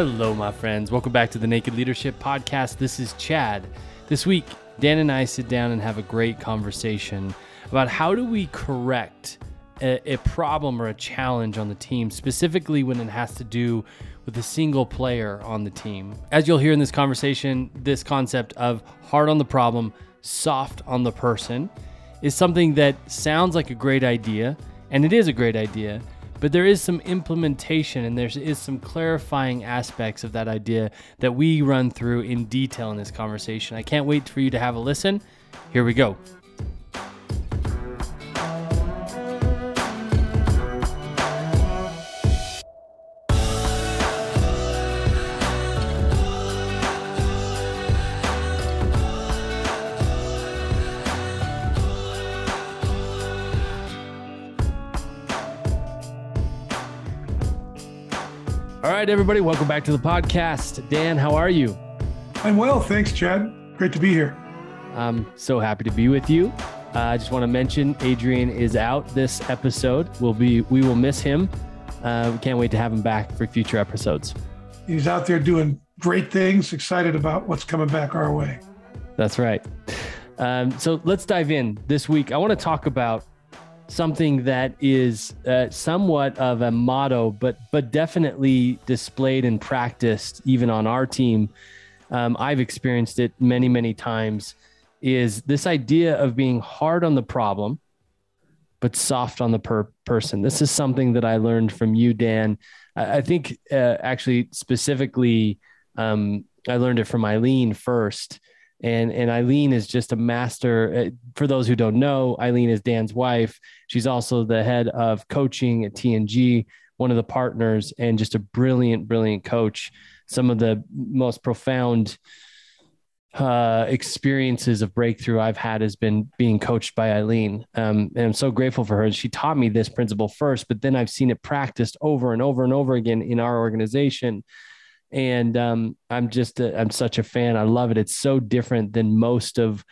Hello, my friends. Welcome back to the Naked Leadership Podcast. This is Chad. This week, Dan and I sit down and have a great conversation about how do we correct a, a, problem or a challenge on the team, specifically when it has to do with a single player on the team. As you'll hear in this conversation, this concept of hard on the problem, soft on the person is something that sounds like a great idea, and it is a great idea, but there is some implementation and there is some clarifying aspects of that idea that we run through in detail in this conversation. I can't wait for you to have a listen. Here we go. Right, everybody, welcome back to the podcast. Dan, how are you? I'm well. Thanks, Chad. Great to be here. I'm so happy to be with you. Uh, I just want to mention Adrian is out this episode. We'll be we will miss him. Uh, we can't wait to have him back for future episodes. He's out there doing great things. Excited about what's coming back our way. That's right. Um, so let's dive in this week. I want to talk about something that is uh, somewhat of a motto, but but definitely displayed and practiced even on our team. Um, I've experienced it many many times. Is this idea of being hard on the problem, but soft on the per- person? This is something that I learned from you, Dan. I, I think uh, actually specifically, um, I learned it from Eileen first and and Eileen is just a master. Uh, for those who don't know, Eileen is Dan's wife. She's also the head of coaching at TNG, one of the partners, and just a brilliant, brilliant coach. Some of the most profound uh, experiences of breakthrough I've had has been being coached by Eileen. Um, and I'm so grateful for her. And She taught me this principle first, but then I've seen it practiced over and over and over again in our organization and um, I'm just i am such a fan. I love it. It's so different than most of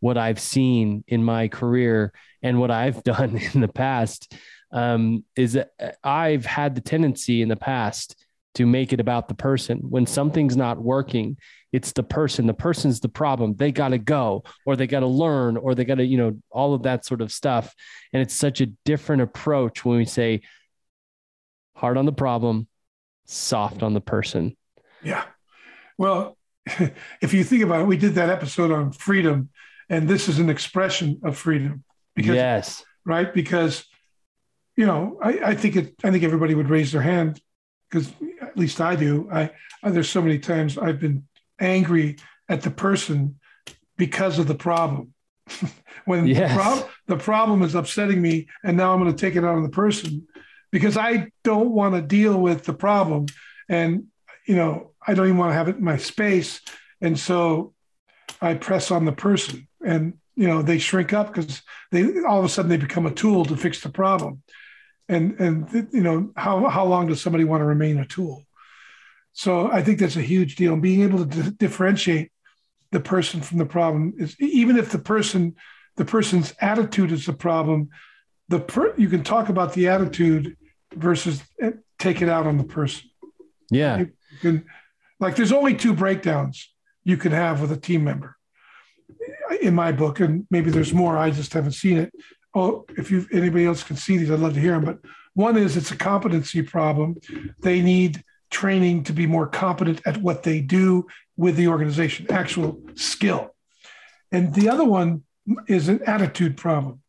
what I've seen in my career and what I've done in the past. Um, is that I've had the tendency in the past to make it about the person. When something's not working, it's the person. The person's the problem. They got to go, or they got to learn, or they got to, you know, all of that sort of stuff. And it's such a different approach when we say hard on the problem, soft on the person yeah. Well, if you think about it, we did that episode on freedom, and this is an expression of freedom. Because, yes. Right. Because, you know, I, I think it. I think everybody would raise their hand because at least I do. I, I there's so many times I've been angry at the person because of the problem. when yes. the, prob- the problem is upsetting me, and now I'm going to take it out on the person because I don't want to deal with the problem. And you know, I don't even want to have it in my space. And so I press on the person and, you know, they shrink up because they all of a sudden they become a tool to fix the problem. And, and, you know, how, how long does somebody want to remain a tool? So I think that's a huge deal. And being able to d- differentiate the person from the problem is even if the person, the person's attitude is the problem, the per, you can talk about the attitude versus eh, take it out on the person. Yeah. You, can like there's only two breakdowns you can have with a team member in my book, and maybe there's more. I just haven't seen it. Oh, if you anybody else can see these, I'd love to hear them. But one is it's a competency problem. They need training to be more competent at what they do with the organization, actual skill. And the other one is an attitude problem.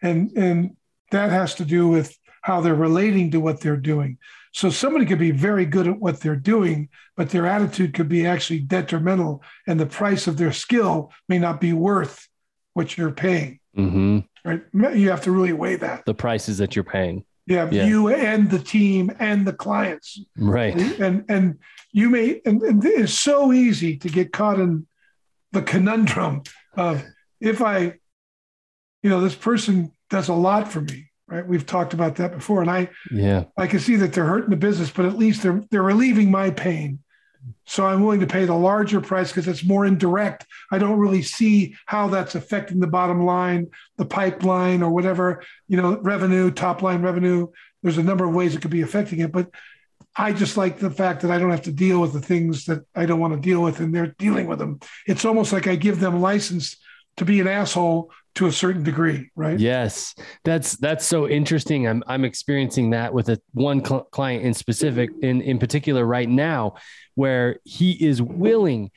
And and that has to do with how they're relating to what they're doing. So somebody could be very good at what they're doing, but their attitude could be actually detrimental, and the price of their skill may not be worth what you're paying. Mm-hmm. Right? You have to really weigh that. The prices that you're paying. Yeah, yeah. you and the team and the clients. Right. And and you may and, and it's so easy to get caught in the conundrum of if I, you know, this person does a lot for me right? We've talked about that before, and I yeah I can see that they're hurting the business, but at least they're they're relieving my pain. So I'm willing to pay the larger price because it's more indirect. I don't really see how that's affecting the bottom line, the pipeline, or whatever you know, revenue, top line revenue. There's a number of ways it could be affecting it, but I just like the fact that I don't have to deal with the things that I don't want to deal with, and they're dealing with them. It's almost like I give them license to be an asshole to a certain degree, right? Yes, that's that's so interesting. I'm I'm experiencing that with a one cl- client in specific, in in particular, right now, where he is willing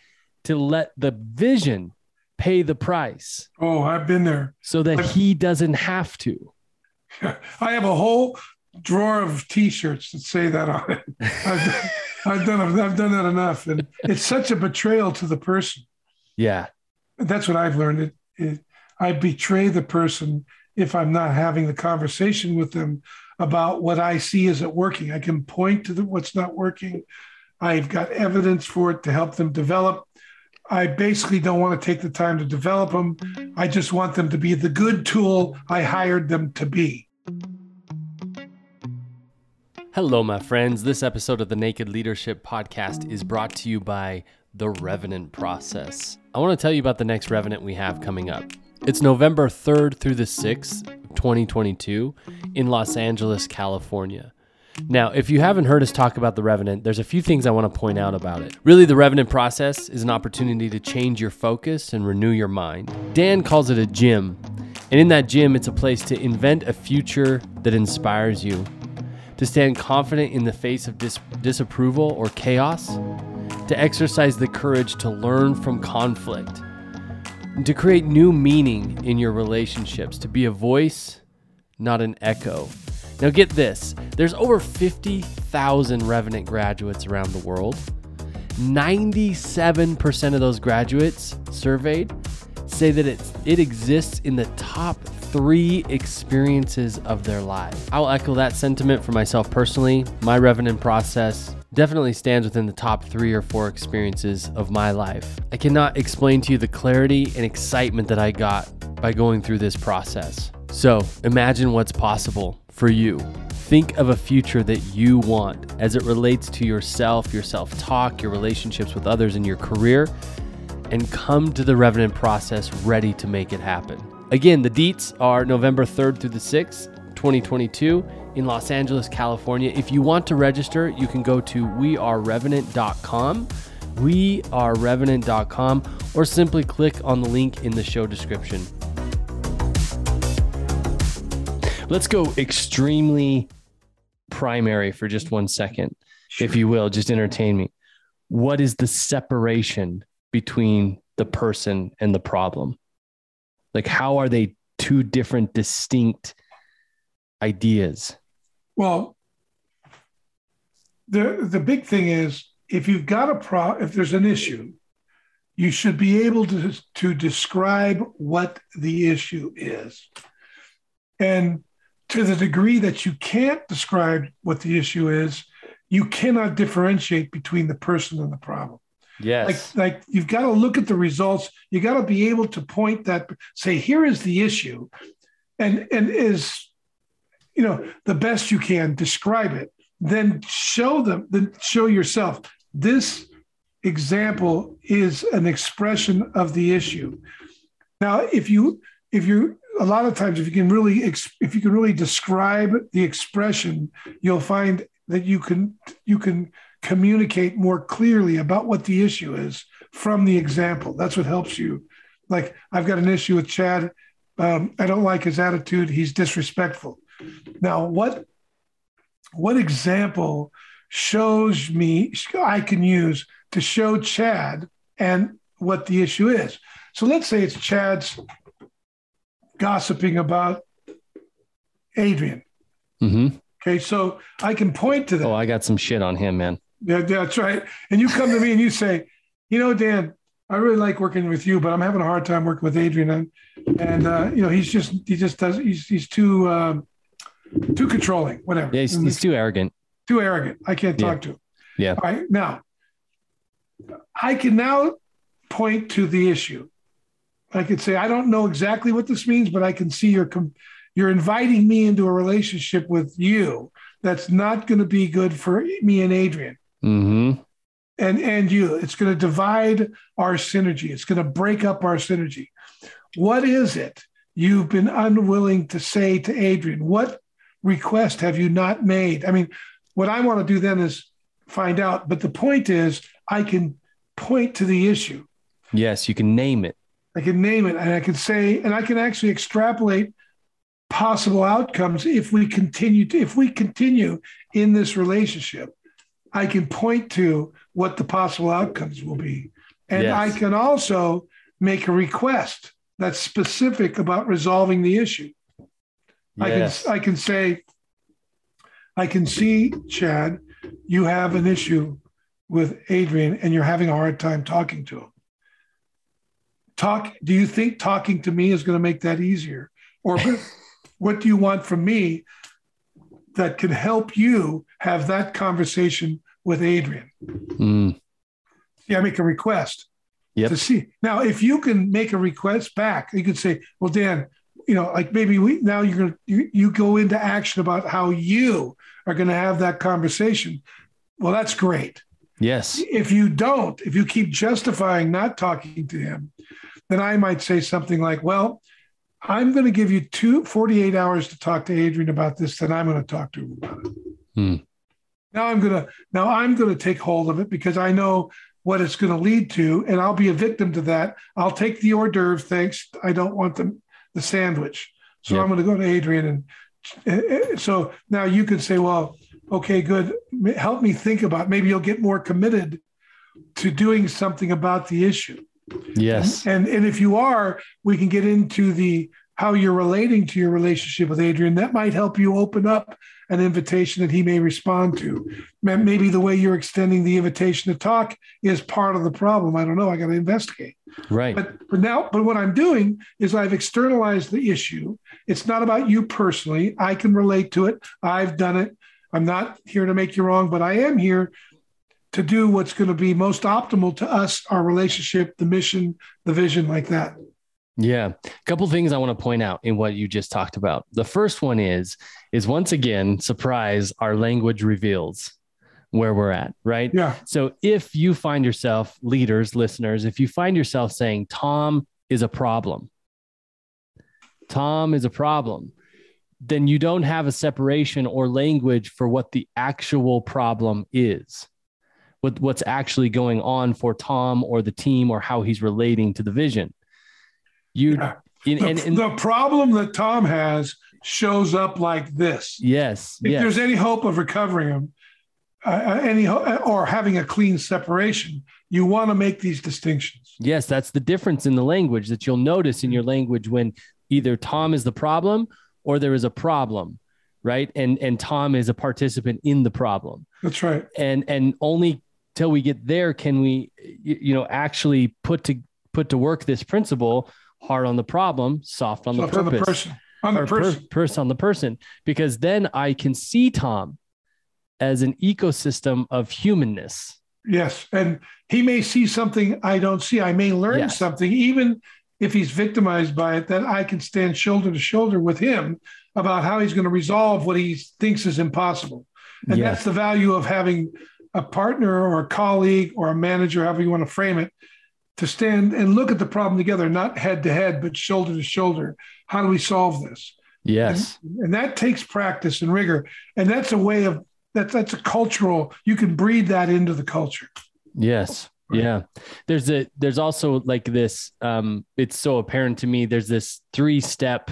to let the vision pay the price. Oh, I've been there. So that I've, he doesn't have to. I have a whole drawer of T-shirts that say that on it. I've, I've done I've done that enough, and it's such a betrayal to the person. Yeah, that's what I've learned. It, it I betray the person if I'm not having the conversation with them about what I see isn't working. I can point to the, what's not working. I've got evidence for it to help them develop. I basically don't want to take the time to develop them. I just want them to be the good tool I hired them to be. Hello, my friends. This episode of the Naked Leadership Podcast is brought to you by The Revenant Process. I want to tell you about the next Revenant we have coming up. It's November 3rd through the 6th, 2022, in Los Angeles, California. Now, if you haven't heard us talk about the Revenant, there's a few things I want to point out about it. Really, the Revenant process is an opportunity to change your focus and renew your mind. Dan calls it a gym, and in that gym, it's a place to invent a future that inspires you to stand confident in the face of dis- disapproval or chaos, to exercise the courage to learn from conflict, and to create new meaning in your relationships, to be a voice, not an echo. Now, get this there's over 50,000 Revenant graduates around the world. 97% of those graduates surveyed say that it, it exists in the top three experiences of their life. I'll echo that sentiment for myself personally. My Revenant process definitely stands within the top three or four experiences of my life. I cannot explain to you the clarity and excitement that I got by going through this process. So imagine what's possible for you. Think of a future that you want as it relates to yourself, your self talk, your relationships with others, and your career, and come to the Revenant process ready to make it happen. Again, the deets are November 3rd through the 6th, 2022 in Los Angeles, California. If you want to register, you can go to wearerevenant.com, wearerevenant.com, or simply click on the link in the show description. Let's go extremely primary for just one second, sure. if you will, just entertain me. What is the separation between the person and the problem? Like, how are they two different, distinct ideas? Well, the the big thing is if you've got a pro, if there's an issue, you should be able to to describe what the issue is, and to the degree that you can't describe what the issue is, you cannot differentiate between the person and the problem. Yes. Like, like you've got to look at the results. You got to be able to point that, say, here is the issue, and and is, you know, the best you can describe it. Then show them. Then show yourself. This example is an expression of the issue. Now, if you if you a lot of times if you can really if you can really describe the expression, you'll find that you can you can communicate more clearly about what the issue is from the example. That's what helps you. Like, I've got an issue with Chad. Um, I don't like his attitude. He's disrespectful. Now, what what example shows me I can use to show Chad and what the issue is? So let's say it's Chad's gossiping about Adrian. Mm-hmm. Okay, so I can point to that. Oh, I got some shit on him, man. Yeah, that's right. And you come to me and you say, you know, Dan, I really like working with you, but I'm having a hard time working with Adrian. And, and uh, you know, he's just, he just does, he's, he's too, um, too controlling, whatever. Yeah, he's, he's too arrogant. Too arrogant. I can't talk yeah. to him. Yeah. All right. Now, I can now point to the issue. I could say, I don't know exactly what this means, but I can see you're, com- you're inviting me into a relationship with you that's not going to be good for me and Adrian. Mm-hmm. And and you, it's going to divide our synergy. It's going to break up our synergy. What is it you've been unwilling to say to Adrian? What request have you not made? I mean, what I want to do then is find out. But the point is, I can point to the issue. Yes, you can name it. I can name it, and I can say, and I can actually extrapolate possible outcomes if we continue to if we continue in this relationship. I can point to what the possible outcomes will be, and yes. I can also make a request that's specific about resolving the issue. Yes. I can I can say, I can see Chad, you have an issue with Adrian, and you're having a hard time talking to him. Talk. Do you think talking to me is going to make that easier, or what do you want from me that can help you have that conversation with Adrian? Mm. Yeah, make a request yep. to see. Now, if you can make a request back, you could say, well, Dan, you know, like maybe we now you're gonna you, you go into action about how you are gonna have that conversation. Well, that's great. Yes. If you don't, if you keep justifying not talking to him, then I might say something like, well, I'm going to give you two 48 hours to talk to Adrian about this, then I'm going to talk to him about it. Hmm. Now I'm going to now I'm going to take hold of it because I know what it's going to lead to, and I'll be a victim to that. I'll take the hors d'oeuvre. Thanks. I don't want the the sandwich. So yep. I'm going to go to Adrian, and, and so now you could say, well, okay, good. Help me think about. Maybe you'll get more committed to doing something about the issue. Yes. And, and, and if you are, we can get into the how you're relating to your relationship with Adrian. That might help you open up an invitation that he may respond to. Maybe the way you're extending the invitation to talk is part of the problem. I don't know. I got to investigate. Right. But but now, but what I'm doing is I've externalized the issue. It's not about you personally. I can relate to it. I've done it. I'm not here to make you wrong, but I am here to do what's going to be most optimal to us, our relationship, the mission, the vision, like that. Yeah. A couple things I want to point out in what you just talked about. The first one is is once again, surprise, our language reveals where we're at, right? Yeah. So if you find yourself leaders, listeners, if you find yourself saying Tom is a problem, Tom is a problem, then you don't have a separation or language for what the actual problem is what, what's actually going on for Tom or the team or how he's relating to the vision. You yeah. the, and, and, the problem that Tom has shows up like this. Yes. If yes. there's any hope of recovering him, uh, uh any or having a clean separation, you want to make these distinctions. Yes, that's the difference in the language that you'll notice in your language when either Tom is the problem or there is a problem, right? And and Tom is a participant in the problem. That's right. And and only till we get there can we you know actually put to put to work this principle hard on the problem soft on soft the purpose on the person on the person. Per, person on the person because then i can see tom as an ecosystem of humanness yes and he may see something i don't see i may learn yes. something even if he's victimized by it that i can stand shoulder to shoulder with him about how he's going to resolve what he thinks is impossible and yes. that's the value of having a partner or a colleague or a manager, however you want to frame it, to stand and look at the problem together, not head to head, but shoulder to shoulder. How do we solve this? Yes. And, and that takes practice and rigor. And that's a way of that's that's a cultural, you can breed that into the culture. Yes. Yeah. There's a there's also like this um it's so apparent to me there's this three step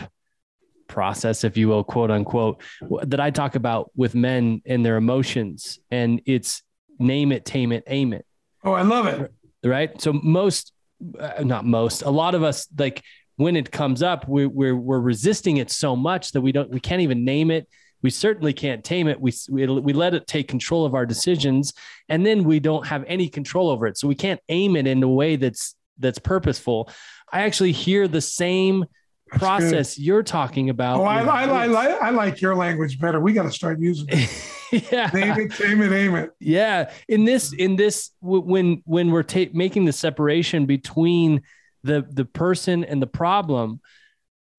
process, if you will, quote unquote, that I talk about with men and their emotions. And it's name it, tame it, aim it. Oh, I love it. Right. So most, uh, not most, a lot of us like when it comes up, we, we're we're resisting it so much that we don't we can't even name it. We certainly can't tame it. We, we we let it take control of our decisions, and then we don't have any control over it. So we can't aim it in a way that's that's purposeful. I actually hear the same process you're talking about. Oh, I, I, I, I, like your language better. We got to start using it. yeah. Name it, tame it, aim it. Yeah. In this, in this, when, when we're ta- making the separation between the, the person and the problem,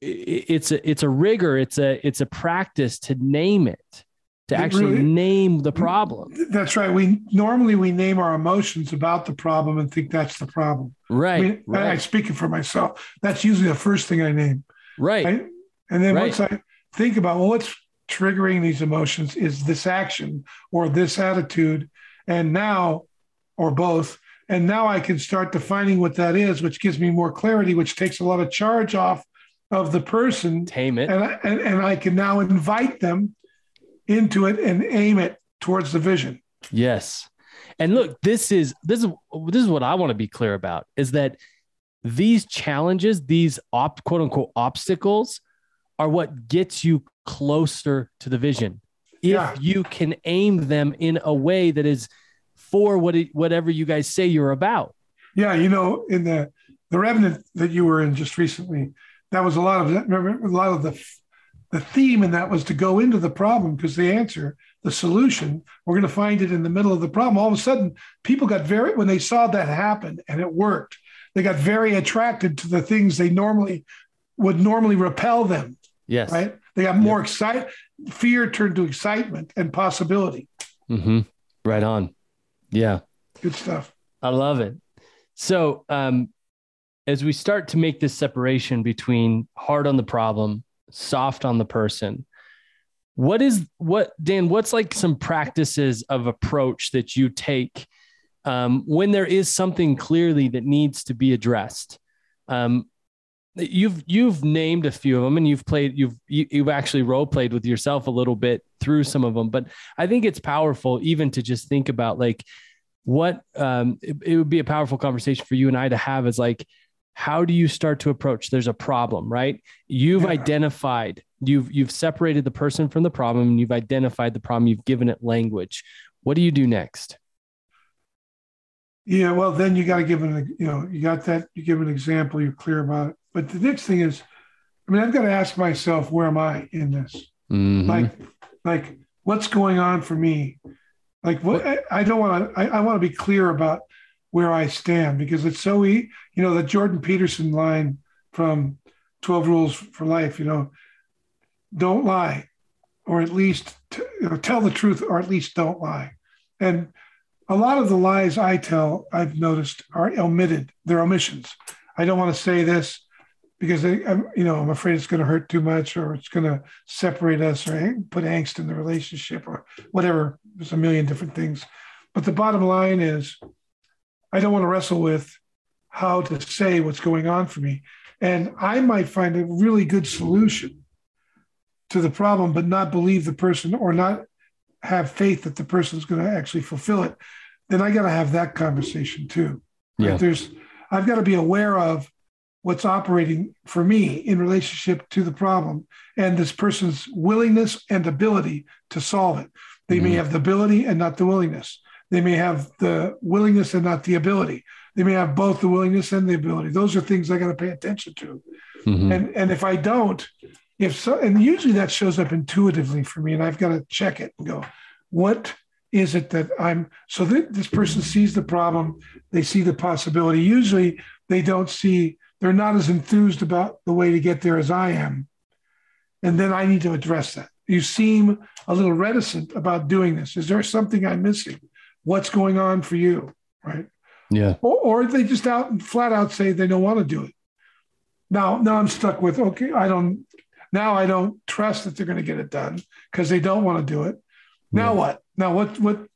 it's a, it's a rigor. It's a, it's a practice to name it to actually really, name the problem. That's right. We normally we name our emotions about the problem and think that's the problem. Right. I mean, right. I, am speaking for myself. That's usually the first thing I name. Right. right? And then right. once I think about well, what's triggering these emotions is this action or this attitude. And now, or both. And now I can start defining what that is, which gives me more clarity, which takes a lot of charge off of the person. Tame it. And I, and, and I can now invite them into it and aim it towards the vision. Yes. And look, this is this is this is what I want to be clear about is that these challenges, these op, quote unquote obstacles, are what gets you closer to the vision. If yeah. you can aim them in a way that is for what it, whatever you guys say you're about. Yeah, you know, in the the Revenant that you were in just recently, that was a lot of remember a lot of the the theme in that was to go into the problem because the answer, the solution, we're going to find it in the middle of the problem. All of a sudden, people got very when they saw that happen and it worked, they got very attracted to the things they normally would normally repel them. Yes. Right. They got more yep. excited. Fear turned to excitement and possibility. Mm-hmm. Right on. Yeah. Good stuff. I love it. So, um, as we start to make this separation between hard on the problem, soft on the person, what is what Dan? What's like some practices of approach that you take um, when there is something clearly that needs to be addressed? Um, you've you've named a few of them and you've played you've you, have you have actually role played with yourself a little bit through some of them but i think it's powerful even to just think about like what um it, it would be a powerful conversation for you and i to have is like how do you start to approach there's a problem right you've yeah. identified you've you've separated the person from the problem and you've identified the problem you've given it language what do you do next yeah well then you got to give an you know you got that you give an example you're clear about it but the next thing is, I mean, I've got to ask myself, where am I in this? Mm-hmm. Like, like what's going on for me? Like, what I, I don't want to. I, I want to be clear about where I stand because it's so easy. You know, the Jordan Peterson line from Twelve Rules for Life. You know, don't lie, or at least t- tell the truth, or at least don't lie. And a lot of the lies I tell, I've noticed, are omitted. They're omissions. I don't want to say this because I, am you know, I'm afraid it's going to hurt too much, or it's going to separate us, or put angst in the relationship, or whatever. There's a million different things, but the bottom line is, I don't want to wrestle with how to say what's going on for me, and I might find a really good solution to the problem, but not believe the person, or not have faith that the person is going to actually fulfill it. Then I got to have that conversation too. Right? Yeah. There's, I've got to be aware of what's operating for me in relationship to the problem and this person's willingness and ability to solve it. They mm-hmm. may have the ability and not the willingness. They may have the willingness and not the ability. They may have both the willingness and the ability. Those are things I got to pay attention to. Mm-hmm. And and if I don't, if so, and usually that shows up intuitively for me, and I've got to check it and go, what is it that I'm so that this person sees the problem, they see the possibility. Usually they don't see they're not as enthused about the way to get there as I am. And then I need to address that. You seem a little reticent about doing this. Is there something I'm missing? What's going on for you? Right. Yeah. Or, or they just out and flat out say they don't want to do it. Now, now I'm stuck with, okay, I don't, now I don't trust that they're going to get it done because they don't want to do it. Now yeah. what? Now what, what,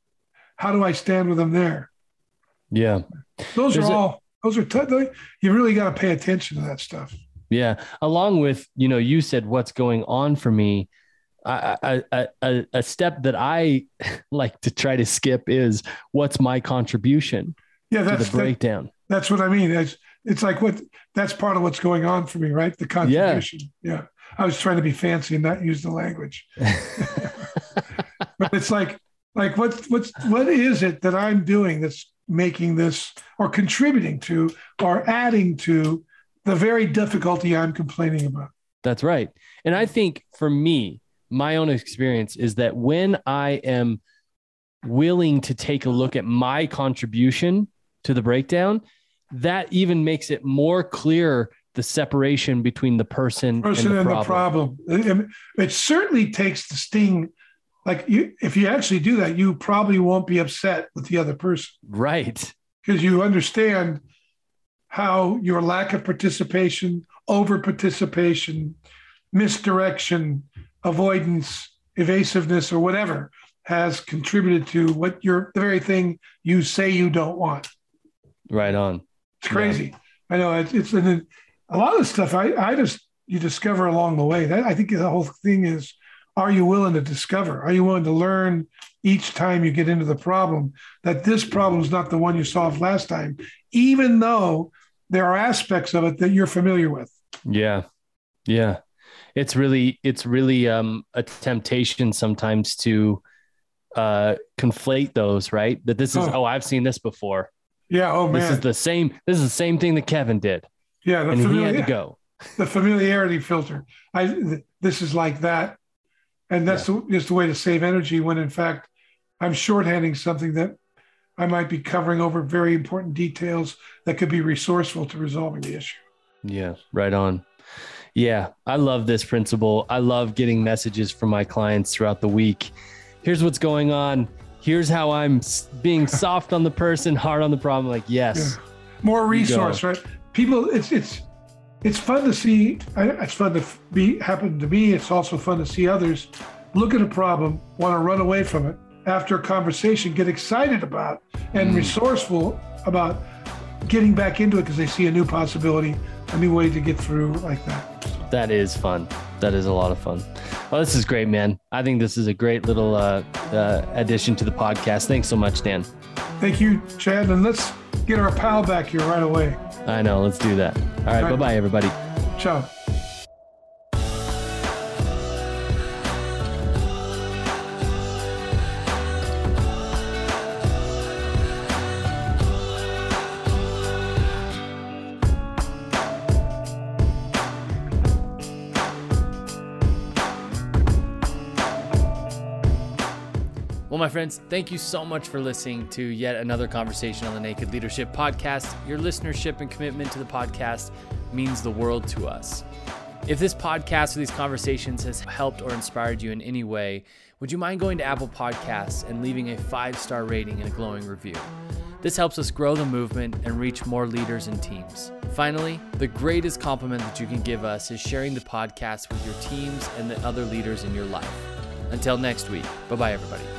how do I stand with them there? Yeah. Those There's are all, those are t- you really got to pay attention to that stuff. Yeah, along with you know, you said what's going on for me. I, I, a, a step that I like to try to skip is what's my contribution yeah, that's, to the breakdown. That, that's what I mean. It's, it's like what that's part of what's going on for me, right? The contribution. Yeah. yeah. I was trying to be fancy and not use the language. but it's like like what what's what is it that I'm doing that's making this or contributing to or adding to the very difficulty I'm complaining about. That's right. And I think for me, my own experience is that when I am willing to take a look at my contribution to the breakdown, that even makes it more clear the separation between the person, person and, the, and problem. the problem. It certainly takes the sting like you if you actually do that you probably won't be upset with the other person right because you understand how your lack of participation over participation misdirection avoidance evasiveness or whatever has contributed to what you're the very thing you say you don't want. Right on. It's crazy. Yeah. I know it's, it's and a lot of stuff I, I just you discover along the way. That I think the whole thing is are you willing to discover? Are you willing to learn each time you get into the problem that this problem is not the one you solved last time, even though there are aspects of it that you're familiar with? Yeah. Yeah. It's really, it's really um, a temptation sometimes to uh, conflate those, right? That this is, oh, oh I've seen this before. Yeah. Oh man. This is the same, this is the same thing that Kevin did. Yeah. and familiar, he had to go. The familiarity filter. I, this is like that and that's yeah. the, just the way to save energy when in fact i'm shorthanding something that i might be covering over very important details that could be resourceful to resolving the issue yeah right on yeah i love this principle i love getting messages from my clients throughout the week here's what's going on here's how i'm being soft on the person hard on the problem like yes yeah. more resource right people it's it's it's fun to see. It's fun to be happen to me. It's also fun to see others look at a problem, want to run away from it after a conversation, get excited about and mm. resourceful about getting back into it because they see a new possibility, a new way to get through like that. That is fun. That is a lot of fun. Well, this is great, man. I think this is a great little uh, uh, addition to the podcast. Thanks so much, Dan. Thank you, Chad. And let's get our pal back here right away. I know. Let's do that. All right. All right. Bye bye, everybody. Ciao. Well, my friends, thank you so much for listening to yet another conversation on the Naked Leadership Podcast. Your listenership and commitment to the podcast means the world to us. If this podcast or these conversations has helped or inspired you in any way, would you mind going to Apple Podcasts and leaving a five star rating and a glowing review? This helps us grow the movement and reach more leaders and teams. Finally, the greatest compliment that you can give us is sharing the podcast with your teams and the other leaders in your life. Until next week, bye bye, everybody.